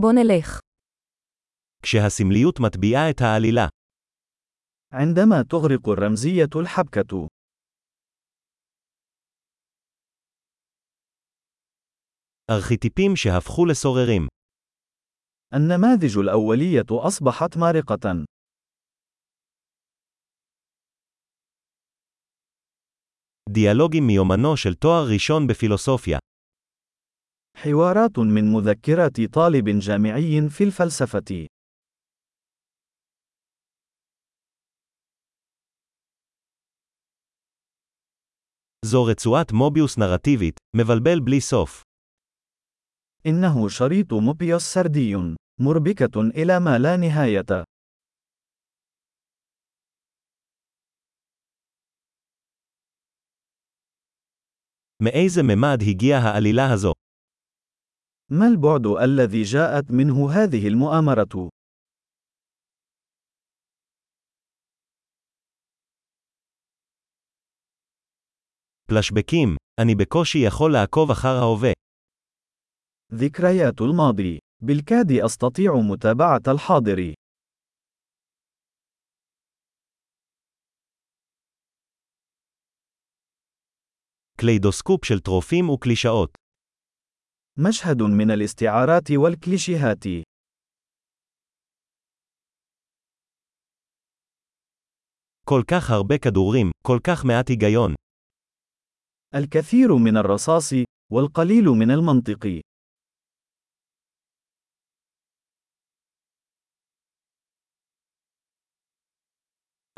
בוא נלך. כשהסמליות מטביעה את העלילה. عندما تغرق الرمزية الحبكة. ארכיטיפים שהפכו לסוררים. النماذج الأولية أصبحت مارقة. דיאלוגים מיומנו של תואר ראשון בפילוסופיה. حوارات من مذكرات طالب جامعي في الفلسفة. זו רצועת מוביוס נרטיבית, מבלבל בלי סוף. إنه شريط موبيوس سردي، مربكة إلى ما لا نهاية. מאיזה ממד הגיעה העלילה הזו? ما البعد الذي جاءت منه هذه المؤامرة؟ פלשבקים, אני בקושי יכול לעקוב אחר ההווה. ذكريات الماضي. بالكاد أستطيع متابعة الحاضر. קליידוסקופ של טרופים וקלישאות. مشهد من الاستعارات والكليشيهات. כל כך הרבה כדורים, כל כך מעט היגיון. الكثير من الرصاص، والقليل من المنطق.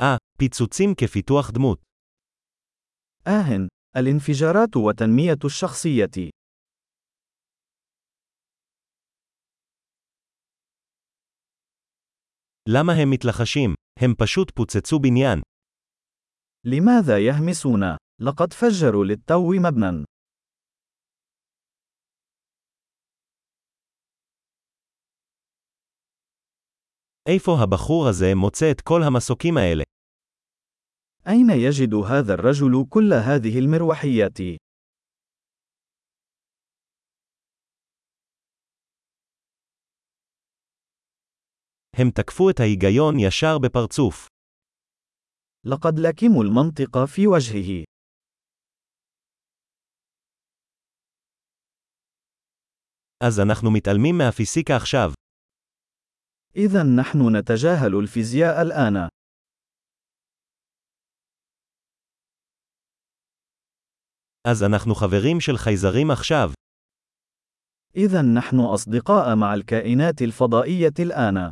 אה, פיצוצים כפיתוח דמות. آهن، الانفجارات وتنمية الشخصية. למה הם מתלחשים? הם פשוט פוצצו בניין. لماذا يهمسون؟ لقد فجروا للتو مبنى. איפה הבחור הזה מוצא את כל המסוקים האלה? أين يجد هذا الرجل كل هذه المروحيات؟ הם תקפו את ההיגיון ישר בפרצוף. لقد لكموا المنطق في وجهه. אז אנחנו מתעלמים מהפיסיקה עכשיו. إذا نحن نتجاهل الفيزياء الآن. אז אנחנו חברים של חייזרים עכשיו. إذا نحن أصدقاء مع الكائنات الفضائية الآن.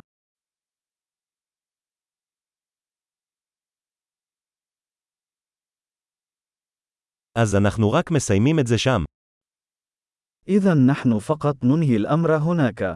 אז אנחנו רק מסיימים את זה שם. إذا نحن فقط ننهي الأمر هناك.